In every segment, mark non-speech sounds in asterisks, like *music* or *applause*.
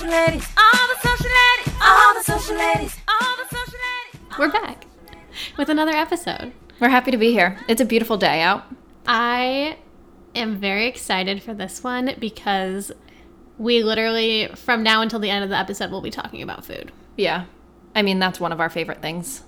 social ladies, all the social ladies, all the social ladies, all the social ladies. We're back with another episode. We're happy to be here. It's a beautiful day out. I am very excited for this one because we literally, from now until the end of the episode, will be talking about food. Yeah. I mean, that's one of our favorite things.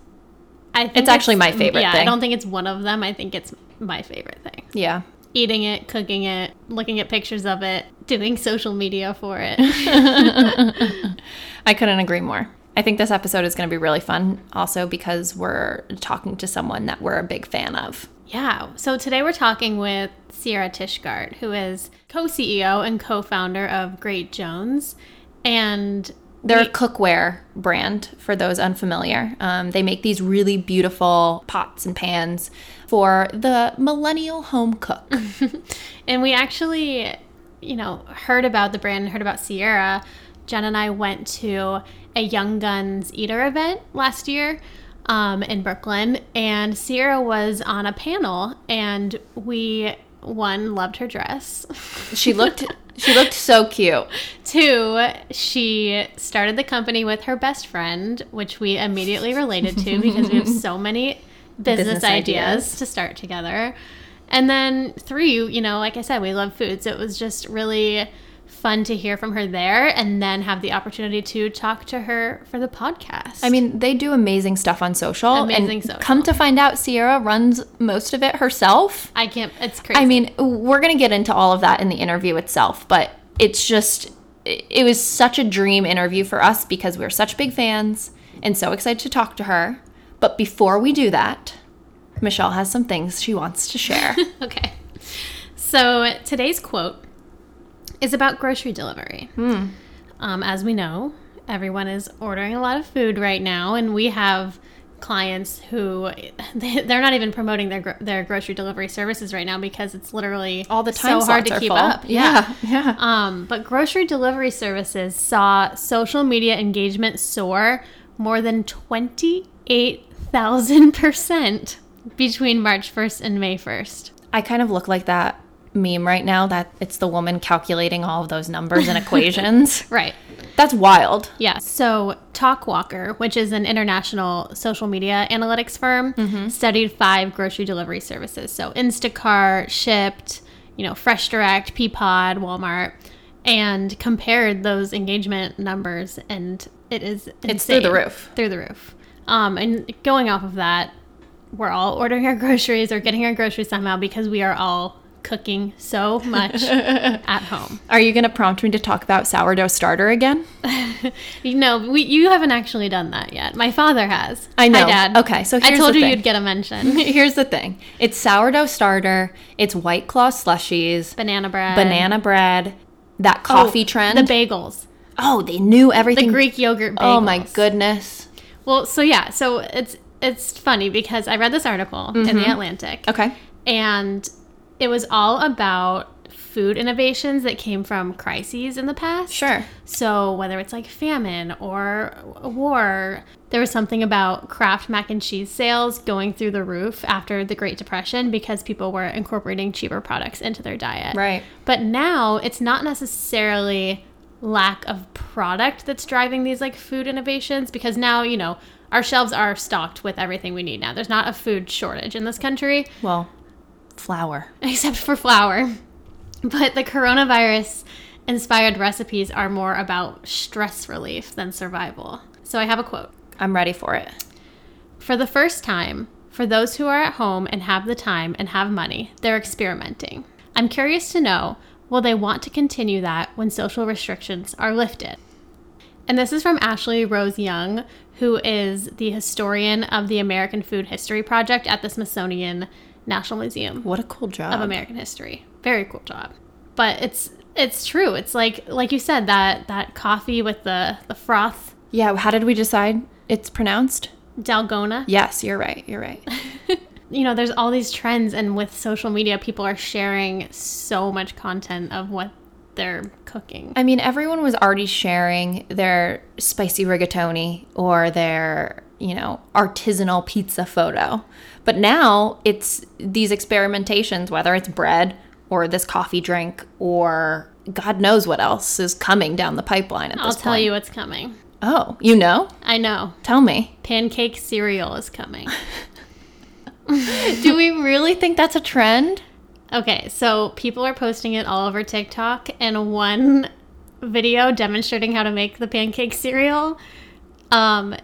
I think It's actually my favorite Yeah, I don't think it's one of them. I think it's my favorite thing. Yeah. Eating it, cooking it, looking at pictures of it, doing social media for it. *laughs* I couldn't agree more. I think this episode is going to be really fun also because we're talking to someone that we're a big fan of. Yeah. So today we're talking with Sierra Tishgard, who is co CEO and co founder of Great Jones. And They're a cookware brand for those unfamiliar. Um, they make these really beautiful pots and pans for the millennial home cook. *laughs* and we actually, you know, heard about the brand and heard about Sierra. Jen and I went to a Young Guns Eater event last year um, in Brooklyn, and Sierra was on a panel, and we one loved her dress. she looked *laughs* she looked so cute. Two, she started the company with her best friend, which we immediately related to because we have so *laughs* many business, Business ideas, ideas. to start together. And then three, you know, like I said, we love food. So it was just really fun to hear from her there and then have the opportunity to talk to her for the podcast. I mean, they do amazing stuff on social. Amazing and social. Come to find out, Sierra runs most of it herself. I can't, it's crazy. I mean, we're going to get into all of that in the interview itself, but it's just, it was such a dream interview for us because we're such big fans and so excited to talk to her. But before we do that, Michelle has some things she wants to share. *laughs* okay. So today's quote is about grocery delivery. Um, as we know, everyone is ordering a lot of food right now, and we have clients who they, *laughs* they're not even promoting their their grocery delivery services right now because it's literally all the time so hard to keep full. up. Yeah, yeah. Um, but grocery delivery services saw social media engagement soar more than 28,000% between March 1st and May 1st. I kind of look like that meme right now that it's the woman calculating all of those numbers and equations. *laughs* Right. That's wild. Yeah. So Talkwalker, which is an international social media analytics firm, studied five grocery delivery services. So Instacart, Shipt, you know, Fresh Direct, Peapod, Walmart, and compared those engagement numbers, and it is insane. It's through the roof. Through the roof. Um, and going off of that, we're all ordering our *laughs* groceries or getting our groceries somehow because we are all cooking so much *laughs* at home. Are you going to prompt me to talk about sourdough starter again? *laughs* You know, we, you haven't actually done that yet. My father has. I know. Hi, Dad. Okay, so I told you thing. you'd get a mention. *laughs* Here's the thing it's sourdough starter, it's white claw slushies, Banana bread. banana bread, that Oh, coffee trend. The bagels. oh, they knew everything. The. Greek yogurt bagels. Oh my goodness. Well, so yeah, so it's it's funny because I read this article in Mm-hmm. the Atlantic. Okay. And it was all about food innovations that came from crises in the past. Sure. So whether it's like famine or war, there was something about Kraft mac and cheese sales going through the roof after the Great Depression because people were incorporating cheaper products into their diet. Right. But now it's not necessarily lack of product that's driving these like food innovations because now, you know, our shelves are stocked with everything we need now. There's not a food shortage in this country Well, flour. *laughs* except for flour. But the coronavirus inspired recipes are more about stress relief than survival. So I have a quote. I'm ready for it. For the first time, for those who are at home and have the time and have money, they're experimenting. I'm curious to know will they want to continue that when social restrictions are lifted? And this is from Ashley Rose Young, who is the historian of the American Food History Project at the Smithsonian National Museum What a cool job. of American history. Very cool job. But it's it's true. It's like like you said that that coffee with the the froth Yeah, how did we decide it's pronounced? dalgona. Yes, you're right. You're right. *laughs* You know, there's all these trends and with social media people are sharing so much content of what they're cooking. I mean, everyone was already sharing their spicy rigatoni or their, you know, artisanal pizza photo. But now it's these experimentations, whether it's bread or this coffee drink or God knows what else is coming down the pipeline at this point. I'll tell point. you what's coming. Oh, you know? I know. Tell me. Pancake cereal is coming. *laughs* *laughs* Do we really think that's a trend? Okay, so people are posting it all over TikTok, and one video demonstrating how to make the pancake cereal um,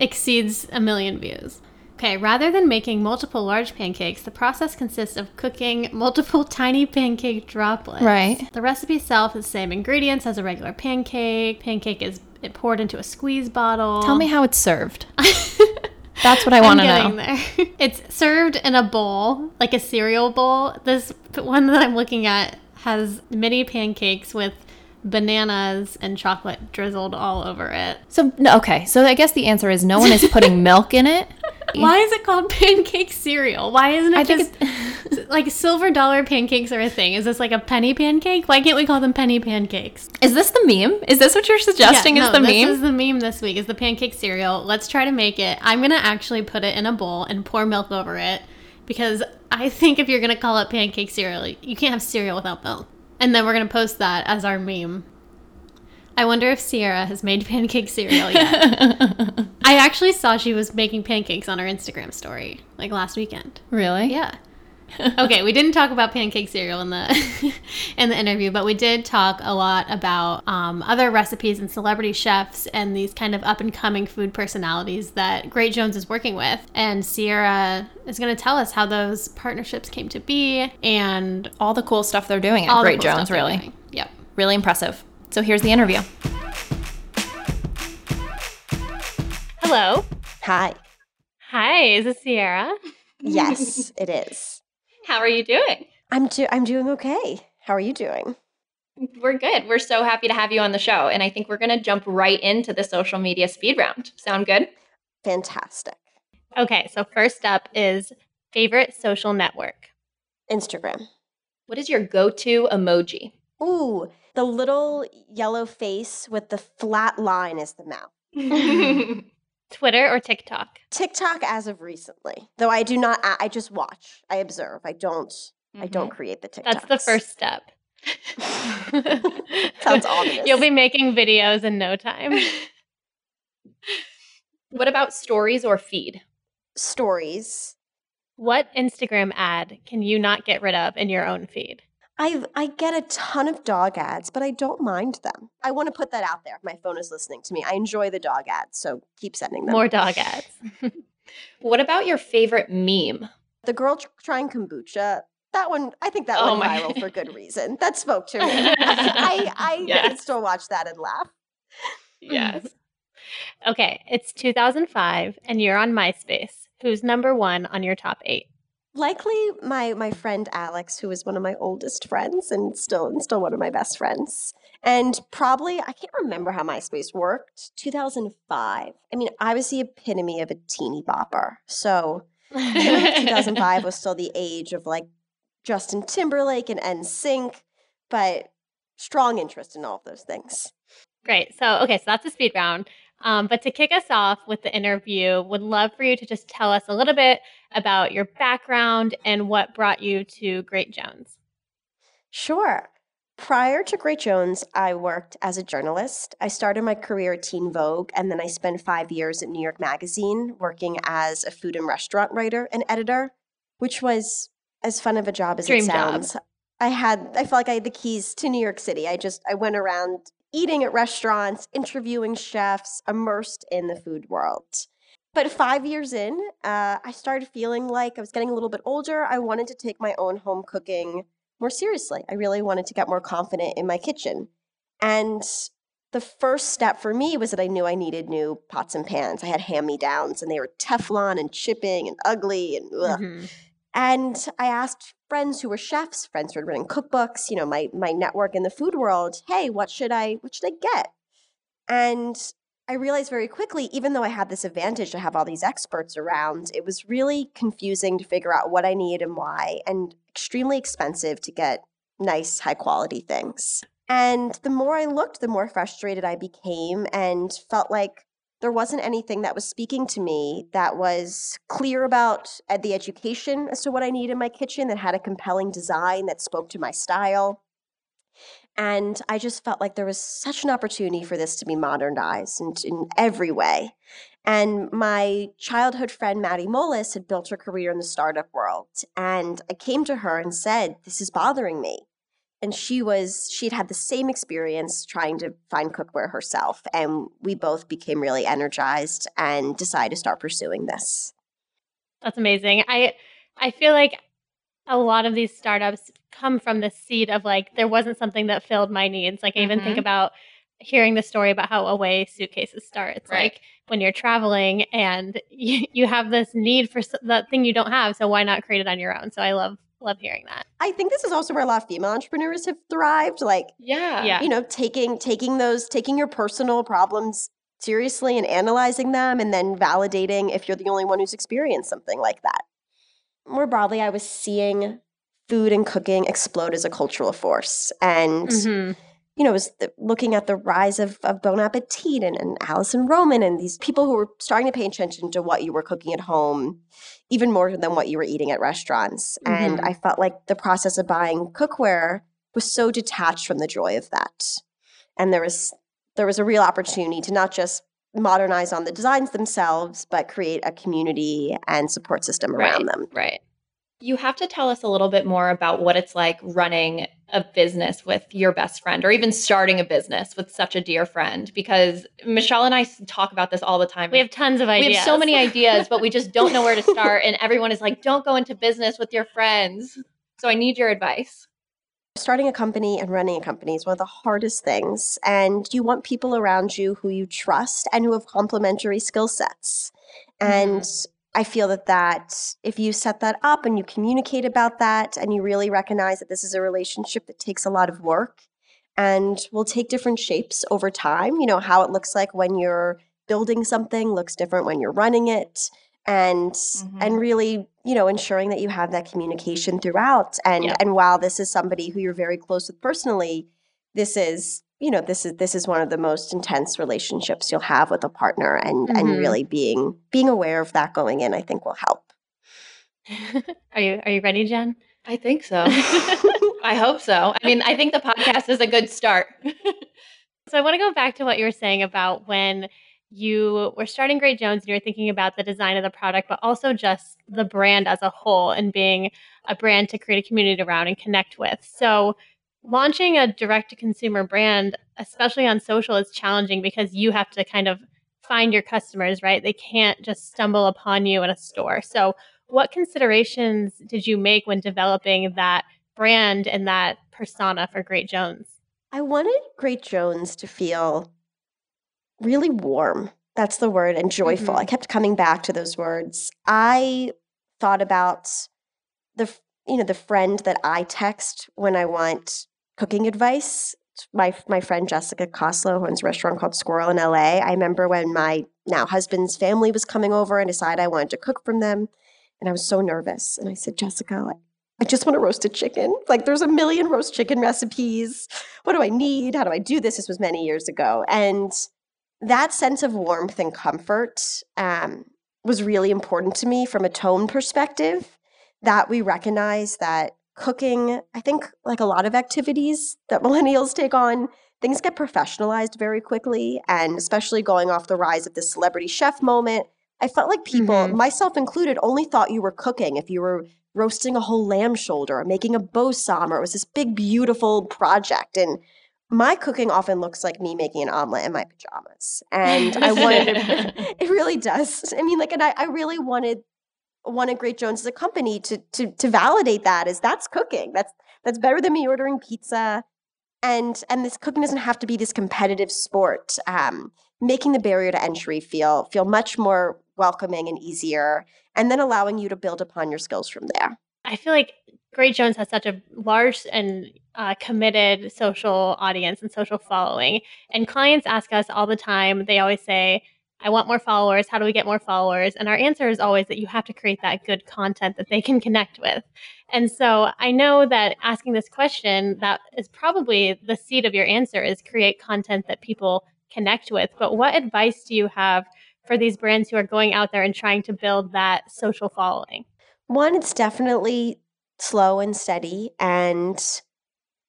exceeds a million views. Okay, rather than making multiple large pancakes, the process consists of cooking *laughs* multiple tiny pancake droplets. Right. The recipe itself is the same ingredients as a regular pancake. Pancake is it poured into a squeeze bottle. Tell me how it's served. *laughs* That's what I want to know. getting there. *laughs* it's served in a bowl, like a cereal bowl. This one that I'm looking at has mini pancakes with bananas and chocolate drizzled all over it. So, no, okay. So I guess the answer is no one is putting *laughs* milk in it. Why is it called *laughs* pancake cereal? Why isn't it I think just like silver dollar pancakes are a thing? Is this like a penny pancake? Why can't we call them penny pancakes? Is this the meme? Is this what you're suggesting Yeah, is no, the this meme? is the meme this week. Is the pancake cereal? Let's try to make it. I'm gonna actually put it in a bowl and pour milk over it because I think if you're gonna call it pancake cereal, you can't have cereal without milk. And then we're gonna post that as our meme. I wonder if Sierra has made pancake cereal yet. *laughs* I actually saw she was making pancakes on her Instagram story like last weekend. really? Yeah. *laughs* okay, we didn't talk about pancake cereal in the *laughs* in the interview, but we did talk a lot about um, other recipes and celebrity chefs and these kind of up and coming food personalities that Great Jones is working with. And Sierra is going to tell us how those partnerships came to be and All the cool stuff they're doing at all Great cool Jones, really. doing. Yep. Really impressive. So here's the interview. Hello. Hi. Hi, is this Sierra? Yes, it is. How are you doing? I'm do- I'm doing okay. How are you doing? We're good. We're so happy to have you on the show. And I think we're going to jump right into the social media speed round. Sound good? Fantastic. Okay, so first up is favorite social network. Instagram. What is your go to emoji? Ooh, the little yellow face with the flat line is the mouth. *laughs* *laughs* Twitter or TikTok? TikTok as of recently, though I do not. I just watch. I observe. I don't. I don't mm-hmm. create the TikTok. That's the first step. *laughs* Sounds ominous. You'll be making videos in no time. *laughs* What about stories or feed? stories. What Instagram ad can you not get rid of in your own feed? I I get a ton of dog ads, but I don't mind them. I want to put that out there. My phone is listening to me, I enjoy the dog ads, so keep sending them. More dog ads. *laughs* What about your favorite meme? The girl tr- trying kombucha. That one, I think that Oh went my- viral for good *laughs* reason. That spoke to me. I *laughs* I Yes. can still watch that and laugh. Yes. Okay, it's 2005 and you're on MySpace. Who's number one on your top eight? Likely my my friend Alex, who is one of my oldest friends and still and still one of my best friends. And probably I can't remember how MySpace worked. 2005. I mean, I was the epitome of a teeny bopper. So I don't know *laughs* if 2005 was still the age of like Justin Timberlake and NSYNC, but strong interest in all of those things. Great. So, okay, so that's a speed round. Um, but to kick us off with the interview, would love for you to just tell us a little bit about your background and what brought you to Great Jones. Sure. Prior to Great Jones, I worked as a journalist. I started my career at Teen Vogue, and then I spent five years at New York Magazine working as a food and restaurant writer and editor, which was as fun of a job as Dream it job. sounds. I had, I felt like I had the keys to New York City. I just, I went around eating at restaurants, interviewing chefs, immersed in the food world. But five years in, uh, I started feeling like I was getting a little bit older. I wanted to take my own home cooking more seriously. I really wanted to get more confident in my kitchen. And the first step for me was that I knew I needed new pots and pans. I had hand me downs and they were Teflon and chipping and ugly and ugh. And I asked friends who were chefs, friends who had written cookbooks, you know, my my network in the food world, hey, what should I what should I get? And I realized very quickly, even though I had this advantage to have all these experts around, it was really confusing to figure out what I needed and why, and extremely expensive to get nice, high quality things. And the more I looked, the more frustrated I became and felt like there wasn't anything that was speaking to me that was clear about uh, the education as to what I need in my kitchen, that had a compelling design that spoke to my style. And I just felt like there was such an opportunity for this to be modernized in, in every way. And my childhood friend, Maddie Moelis, had built her career in the startup world. And I came to her and said, This is bothering me. And she was, she'd had the same experience trying to find cookware herself. And we both became really energized and decided to start pursuing this. That's amazing. I I feel like a lot of these startups come from the seed of like there wasn't something that filled my needs. Like I even think Mhm. about hearing the story about how away suitcases start. It's Right. like when you're traveling and *laughs* you, you have this need for s- that thing you don't have, so why not create it on your own? So I love love hearing that. I think this is also where a lot of female entrepreneurs have thrived. Like, Yeah. Yeah. you know, taking taking those, taking your personal problems seriously and analyzing them and then validating if you're the only one who's experienced something like that. More broadly, I was seeing food and cooking explode as a cultural force. And Mhm. You know, was the, looking at the rise of, of Bon Appetit and, and Alison Roman and these people who were starting to pay attention to what you were cooking at home, even more than what you were eating at restaurants. And Mhm. I felt like the process of buying cookware was so detached from the joy of that. And there was there was a real opportunity to not just modernize on the designs themselves, but create a community and support system around them. Right. You have to tell us a little bit more about what it's like running a business with your best friend or even starting a business with such a dear friend because Michelle and I talk about this all the time. We have tons of ideas. we have so many ideas, but we just *laughs* don't know where to start. And everyone is like, don't go into business with your friends. So I need your advice. starting a company and running a company is one of the hardest things and you want people around you who you trust and who have complementary skill sets mm-hmm. and i feel that that if you set that up and you communicate about that and you really recognize that this is a relationship that takes a lot of work and will take different shapes over time you know how it looks like when you're building something looks different when you're running it and Mhm. and really you know ensuring that you have that communication throughout and Yeah. and while this is somebody who you're very close with personally this is you know this is this is one of the most intense relationships you'll have with a partner and Mhm. and really being being aware of that going in i think will help *laughs* are you are you ready, Jen? I think so. *laughs* I hope so. I mean, I think the podcast is a good start. *laughs* So I want to go back to what you were saying about when you were starting Great Jones and you were thinking about the design of the product, but also just the brand as a whole and being a brand to create a community around and connect with. So launching a direct to consumer brand, especially on social, is challenging because you have to kind of find your customers, right? They can't just stumble upon you in a store. So what considerations did you make when developing that brand and that persona for Great Jones? i wanted great jones to feel really warm that's the word and joyful Mhm. i kept coming back to those words i thought about the you know the friend that i text when i want cooking advice my my friend Jessica Koslow who owns a restaurant called Sqirl in LA. I remember when my now husband's family was coming over and decided I wanted to cook from them, and I was so nervous. And I said, Jessica, I just want a roasted chicken. Like, there's a million roast chicken recipes. What do I need? How do I do this? This was many years ago, and that sense of warmth and comfort um, was really important to me from a tone perspective. That we recognize that cooking, I think, like a lot of activities that *laughs* millennials take on, things get professionalized very quickly. And especially going off the rise of the celebrity chef moment, I felt like people, Mhm. myself included, only thought you were cooking if you were roasting a whole lamb shoulder or making a bo ssam or it was this big, beautiful project. And my cooking often looks like me making an omelet in my pajamas. And I wanted to *laughs* *laughs* it really does. I mean, like, and I, I really wanted wanted Great Jones as a company to to to validate that is that's cooking. That's that's better than me ordering pizza. And and this cooking doesn't have to be this competitive sport. Um, making the barrier to entry feel feel much more welcoming and easier, and then allowing you to build upon your skills from there. I feel like Great Jones has such a large and uh, committed social audience and social following. And clients ask us all the time, they always say, I want more followers. How do we get more followers? And our answer is always that you have to create that good content that they can connect with. And so I know that asking this question, that is probably the seed of your answer is create content that people connect with. But what advice do you have for these brands who are going out there and trying to build that social following? One, it's definitely slow and steady, and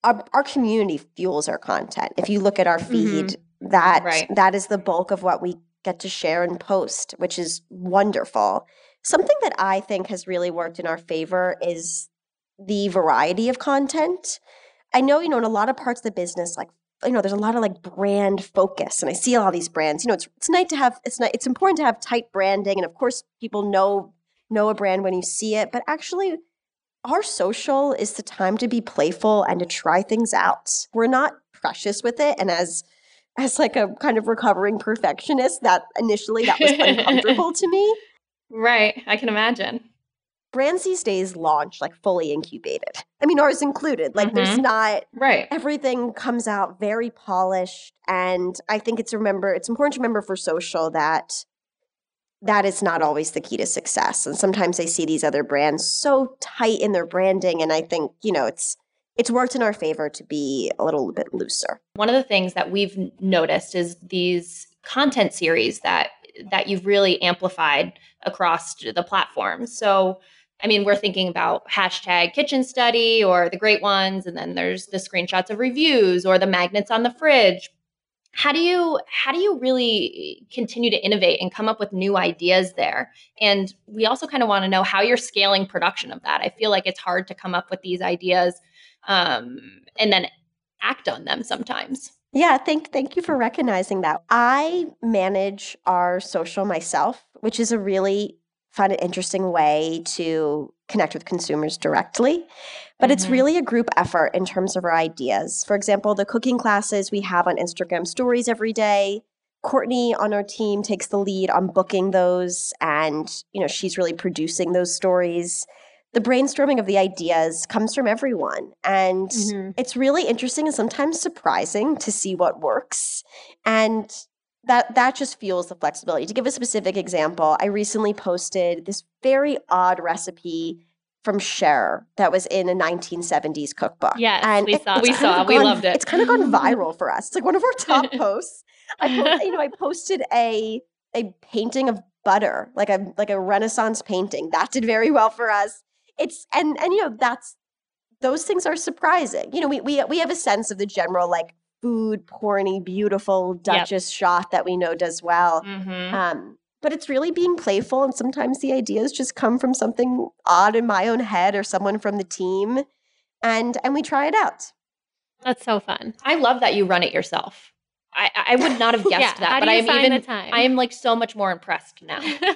our, our community fuels our content. If you look at our feed, mm-hmm. that Right. that is the bulk of what we get to share and post, which is wonderful. Something that I think has really worked in our favor is the variety of content. I know, you know, in a lot of parts of the business, like you know, there's a lot of like brand focus, and I see all these brands. You know, it's it's nice to have it's not it's important to have tight branding, and of course, people know know a brand when you see it. But actually, our social is the time to be playful and to try things out. We're not precious with it, and as as like a kind of recovering perfectionist, that initially that was uncomfortable *laughs* to me. Right. I can imagine. Brands these days launch like fully incubated. I mean, ours included. Like, there's mm-hmm. not Right. everything comes out very polished and i think it's remember it's important to remember for social that that is not always the key to success and sometimes i see these other brands so tight in their branding and i think you know it's it's worked in our favor to be a little bit looser One of the things that we've noticed is these content series that that you've really amplified across the platforms. So, I mean, we're thinking about hashtag kitchen study or the great ones, and then there's the screenshots of reviews or the magnets on the fridge. How do you how do you really eh, continue to innovate and come up with new ideas there? And we also kind of want to know how you're scaling production of that. I feel like it's hard to come up with these ideas um, and then act on them sometimes. yeah thank thank you for recognizing that i manage our social myself which is a really fun and interesting way to connect with consumers directly but it's Mhm. really a group effort in terms of our ideas. For example, the cooking classes we have on Instagram stories every day. Courtney on our team takes the lead on booking those and you know she's really producing those stories. The brainstorming of the ideas comes from everyone and Mhm. it's really interesting and sometimes surprising to see what works and that that just fuels the flexibility. To give a specific example, I recently posted this very odd recipe from Cher that was in a 1970s cookbook. Yes, and we it- saw We saw, of we loved it. It's kind of gone *laughs* viral for us. It's like one of our top *laughs* posts. I po- you know I posted a a painting of butter, like a like a Renaissance painting. That did very well for us. It's and and you know that's those things are surprising. You know, we we we have a sense of the general like food porny, beautiful Duchess shot that we know does well. Mm-hmm. Um, but it's really being playful, and sometimes the ideas just come from something odd in my own head or someone from the team, and and we try it out. That's so fun. I love that you run it yourself. I, I would not have *laughs* guessed yeah, that, but I'm even? I am like so much more impressed now. *laughs*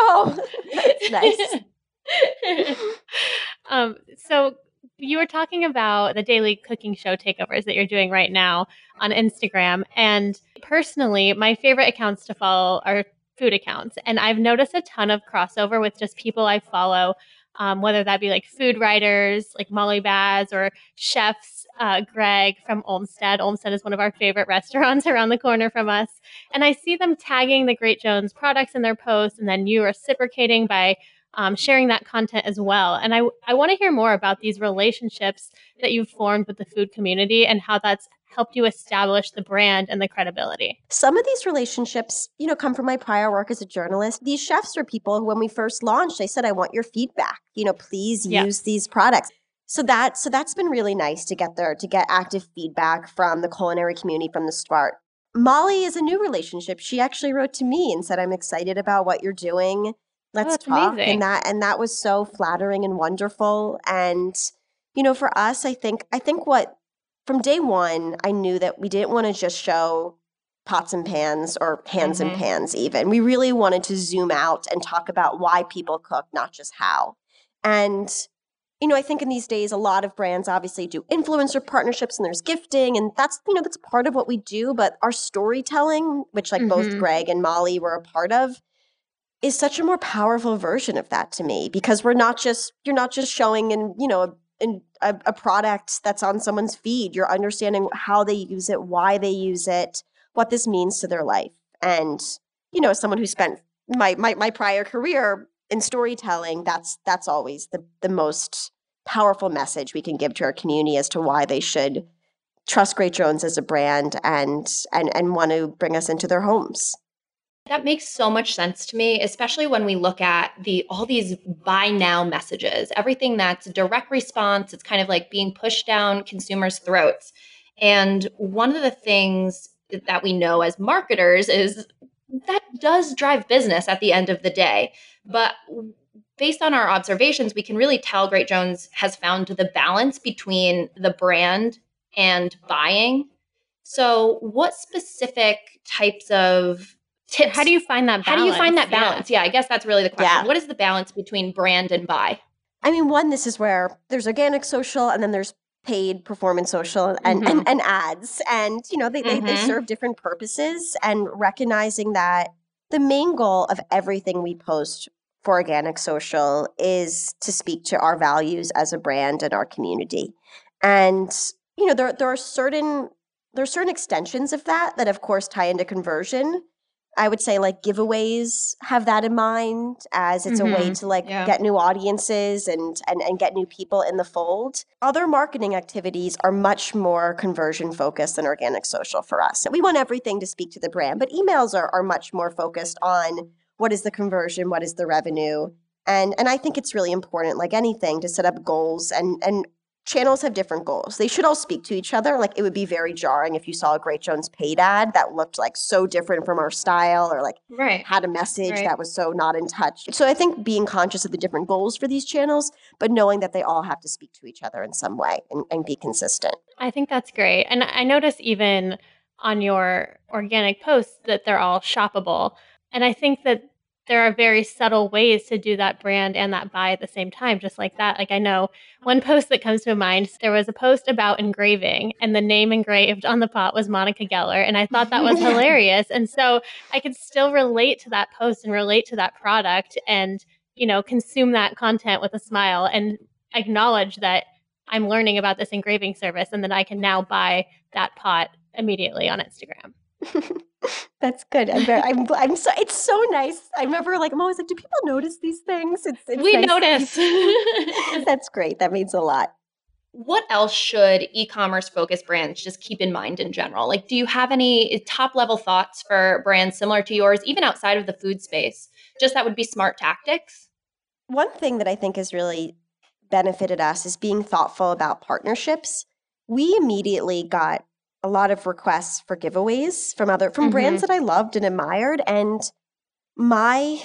Oh, *laughs* that's nice. *laughs* um, so you were talking about the daily cooking show takeovers that you're doing right now on Instagram. And personally, my favorite accounts to follow are food accounts. And I've noticed a ton of crossover with just people I follow, um, whether that be like food writers like Molly Baz or chefs, uh, Greg from Olmsted. Olmsted is one of our favorite *laughs* restaurants around the corner from us. And I see them tagging the Great Jones products in their posts, and then you reciprocating by um, sharing that content as well. And I, I want to hear more about these relationships that you've formed with the food community and how that's helped you establish the brand and the credibility. Some of these relationships, you know, come from my prior work as a journalist. These chefs are people who, when we first launched, I said, "I want your feedback. You know, please Yeah. use these products." So that so that's been really nice to get there to get active feedback from the culinary community from the start. Molly is a new relationship. She actually wrote to me and said, "I'm excited about what you're doing. Let's that's talk." amazing. And that and that was so flattering and wonderful. And you know, for us, I think I think what from day one, I knew that we didn't want to just show pots and pans or pans and Mhm. pans even. We really wanted to zoom out and talk about why people cook, not just how. And you know, I think in these days a lot of brands obviously do influencer partnerships and there's gifting and that's you know that's part of what we do, but our storytelling, which like both Mhm. Greg and Molly were a part of, is such a more powerful version of that to me because we're not just you're not just showing in you know in a, a product that's on someone's feed you're understanding how they use it why they use it what this means to their life and you know someone who spent my my, my prior career in storytelling that's that's always the the most powerful message we can give to our community as to why they should trust Great Jones as a brand and and and want to bring us into their homes. That makes so much sense to me, especially when we look at the all these buy now messages, everything that's direct response, it's kind of like being pushed down consumers' throats. And one of the things that we know as marketers is that does drive business at the end of the day. But based on our observations, we can really tell Great Jones has found the balance between the brand and buying. So, what specific types of tips? How do you find that balance? How do you find that balance? Yeah, I guess that's really the question. Yeah. What is the balance between brand and buy? I mean, one, this is where there's organic social and then there's paid performance social and, and, and ads. And, you know, they, they, they Mhm. serve different purposes and recognizing that the main goal of everything we post for organic social is to speak to our values as a brand and our community. And, you know, there, there are certain there are certain extensions of that that of course tie into conversion. I would say like giveaways have that in mind as it's a way Mhm. to like Yeah. get new audiences and, and and get new people in the fold. Other marketing activities are much more conversion focused than organic social for us. We want everything to speak to the brand, but emails are, are much more focused on what is the conversion, what is the revenue. And and I think it's really important, like anything, to set up goals and and channels have different goals. They should all speak to each other. Like it would be very jarring if you saw a Great Jones paid ad that looked like so different from our style or like Right. had a message Right. that was so not in touch. So I think being conscious of the different goals for these channels, but knowing that they all have to speak to each other in some way and, and be consistent. I think that's great. And I notice even on your organic posts that they're all shoppable. And I think that there are very subtle ways to do that brand and that buy at the same time, just like that. Like I know one mm-hmm. post that comes to mind, there was a post about engraving, and the name engraved on the pot was Monica Geller. And I thought that was *laughs* hilarious. And so I could still relate to that post and relate to that product and, you know, consume that content with a smile and acknowledge that I'm learning about this engraving service and then I can now buy that pot immediately on Instagram. *laughs* That's good. I'm very, I'm, I'm so, it's so nice. I remember like, I'm always like, do people notice these things? It's, it's we nice. notice. *laughs* That's great. That means a lot. what else should e-commerce focused brands just keep in mind in general? Like, do you have any eh, top level thoughts for brands similar to yours, even outside of the food space? Just that would be smart tactics. One thing that I think has really benefited us is being thoughtful about partnerships. We immediately got a lot of requests for giveaways from other from mm-hmm. brands that I loved and admired. And my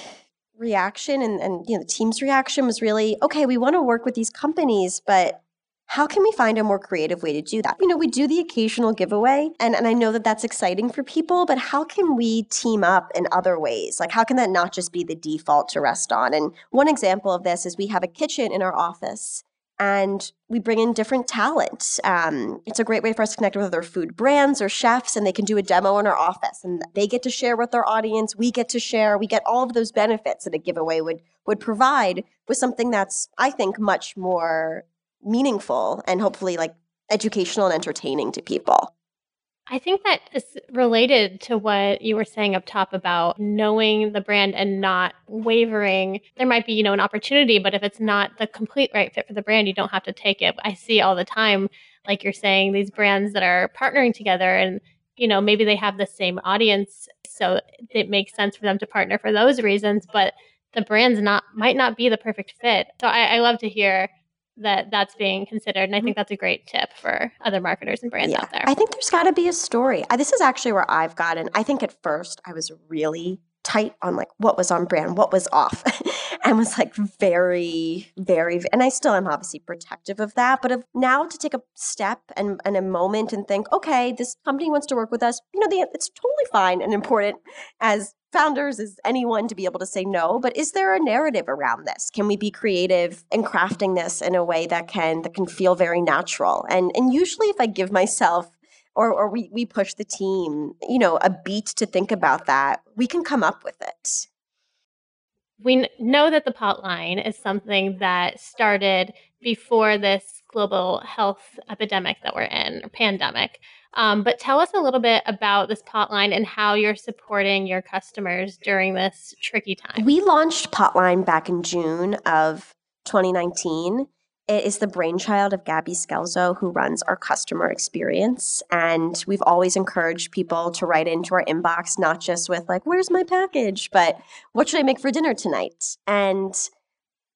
reaction and, and you know the team's reaction was really, okay, we want to work with these companies, but how can we find a more creative way to do that? You know, we do the occasional giveaway, and, and I know that that's exciting for people, but how can we team up in other ways? Like, how can that not just be the default to rest on? And one example of this is we have a kitchen in our office and we bring in different talent. Um, it's a great way for us to connect with other food brands or chefs, and they can do a demo in our office, and they get to share with their audience. We get to share. We get all of those benefits that a giveaway would would provide with something that's, I think, much more meaningful and hopefully like educational and entertaining to people. I think that is related to what you were saying up top about knowing the brand and not wavering. There might be, you know, an opportunity, but if it's not the complete right fit for the brand, you don't have to take it. I see all the time, like you're saying, these brands that are partnering together and, you know, maybe they have the same audience. So it makes sense for them to partner for those reasons, but the brand's not might not be the perfect fit. So I, I love to hear that that's being considered. And I think mm-hmm. that's a great tip for other marketers and brands out there. I think there's got to be a story. I, this is actually where I've gotten. I think at first I was really tight on like what was on brand, what was off, *laughs* and was like very, very, and I still am obviously protective of that. But of now to take a step and, and a moment and think, okay, this company wants to work with us. You know, the, it's totally fine and important as founders Is anyone to be able to say no but is there a narrative around this? Can we be creative in crafting this in a way that can that can feel very natural? And and usually if i give myself or or we we push the team you know a beat to think about that we can come up with it. We know that the pot line is something that started before this global health epidemic that we're in, or pandemic. Um, but tell us a little bit about this Potline and how you're supporting your customers during this tricky time. we launched potline back in june of 2019 It is the brainchild of Gabby Skelzo, who runs our customer experience. And we've always encouraged people to write into our inbox, not just with, like, where's my package, but what should I make for dinner tonight? And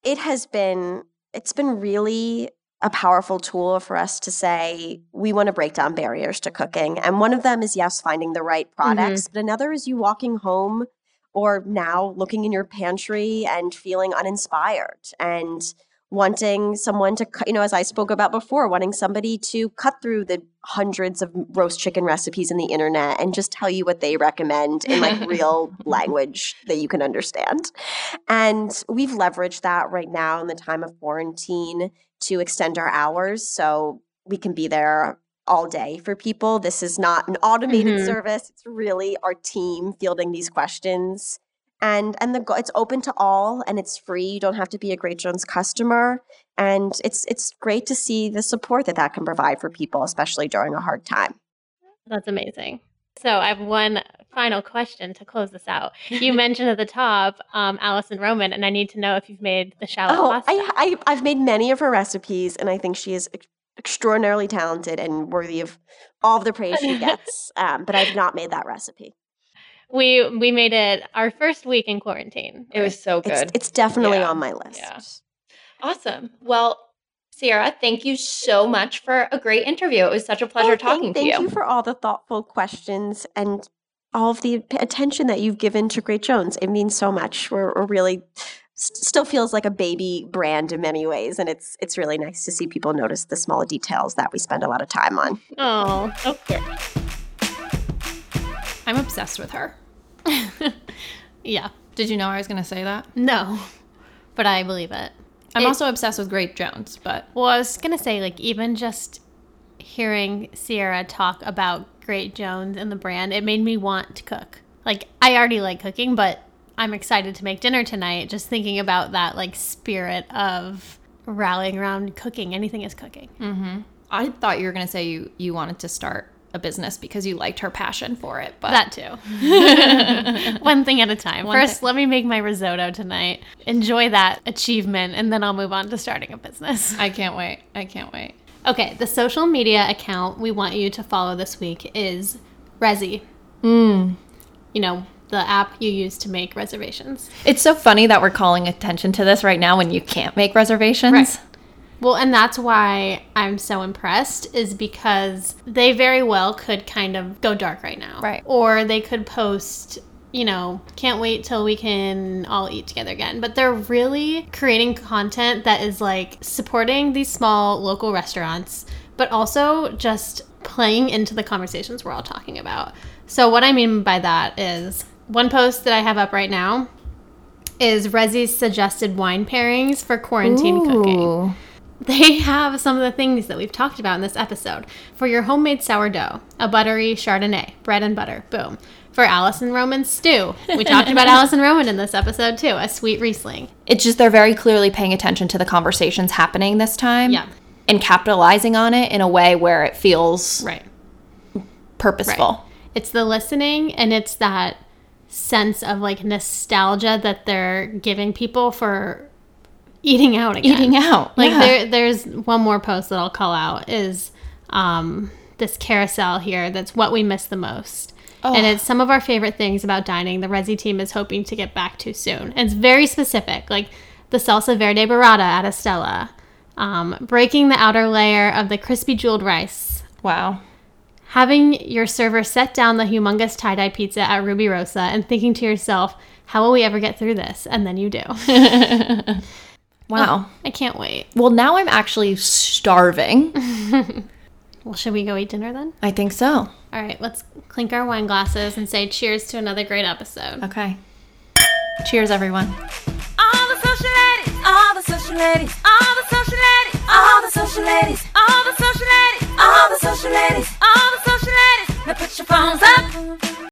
it has been, it's been really a powerful tool for us to say we want to break down barriers to cooking. And one of them is, yes, finding the right mm-hmm. products, but another is you walking home or now looking in your pantry and feeling uninspired and wanting someone to cut, you know, as I spoke about before, wanting somebody to cut through the hundreds of roast chicken recipes in the internet and just tell you what they recommend in like *laughs* real language that you can understand. And we've leveraged that right now in the time of quarantine to extend our hours so we can be there all day for people. This is not an automated Mhm. service. It's really our team fielding these questions and and the it's open to all and it's free you don't have to be a great jones customer and it's it's great to see the support that that can provide for people especially during a hard time That's amazing. So I have one final question to close this out. You mentioned at the top um, Alison Roman, and I need to know if you've made the shallot oh pasta. I, I i've made many of her recipes and i think she is ex- extraordinarily talented and worthy of all of the praise she *laughs* gets um, but i've not made that recipe we we made it our first week in quarantine. It was so good. it's, it's definitely Yeah, on my list yeah. awesome. Well, Sierra, thank you so much for a great interview. It was such a pleasure Oh, thank- talking thank to you. Thank you for all the thoughtful questions and all of the attention that you've given to Great Jones. It means so much. We're, we're really s- still feels like a baby brand in many ways, and it's it's really nice to see people notice the small details that we spend a lot of time on. Oh, okay. I'm obsessed with her. *laughs* Yeah. Did you know I was going to say that? No, but I believe it. I'm It- also obsessed with Great Jones, but Well, I was gonna say, like, even just hearing Sierra talk about Great Jones and the brand, it made me want to cook. Like, I already like cooking, but I'm excited to make dinner tonight. Just thinking about that, like, spirit of rallying around cooking. Anything is cooking. Mm-hmm. I thought you were going to say you, you wanted to start a business because you liked her passion for it. But That too. *laughs* One thing at a time. One First, thing. let me make my risotto tonight. Enjoy that achievement, and then I'll move on to starting a business. I can't wait. I can't wait. Okay, the social media account we want you to follow this week is Resy. Mm. You know, the app you use to make reservations. It's so funny that we're calling attention to this right now when you can't make reservations. Right. Well, and that's why I'm so impressed is because they very well could kind of go dark right now. Right. Or they could post, you know, can't wait till we can all eat together again. But they're really creating content that is like supporting these small local restaurants, but also just playing into the conversations we're all talking about. So, what I mean by that is one post that I have up right now is Resy's suggested wine pairings for quarantine cooking. They have some of the things that we've talked about in this episode. For your homemade sourdough, a buttery Chardonnay, bread and butter, boom. For Alison Roman's stew, we talked about *laughs* Alison Roman in this episode too, a sweet Riesling. It's just they're very clearly paying attention to the conversations happening this time. Yeah. And capitalizing on it in a way where it feels Right. purposeful. It's the listening and it's that sense of like nostalgia that they're giving people for eating out again. Eating out. Like yeah. there, there's one more post that I'll call out is um, this carousel here. That's what we miss the most, and it's some of our favorite things about dining. The Resy team is hoping to get back to soon. And it's very specific, like the salsa verde burrata at Estela, um, breaking the outer layer of the crispy jeweled rice. Wow. Having your server set down the humongous tie dye pizza at Rubirosa and thinking to yourself, how will we ever get through this? And then you do. *laughs* Wow. I can't wait. Well, now I'm actually starving. *laughs* Well, should we go eat dinner then? I think so. All right, let's clink our wine glasses and say cheers to another great episode. Okay. Cheers, everyone. All the social ladies, all the social ladies, all the social ladies, all the social ladies, all the social ladies, all the social ladies, all the social ladies. Now put your phones up.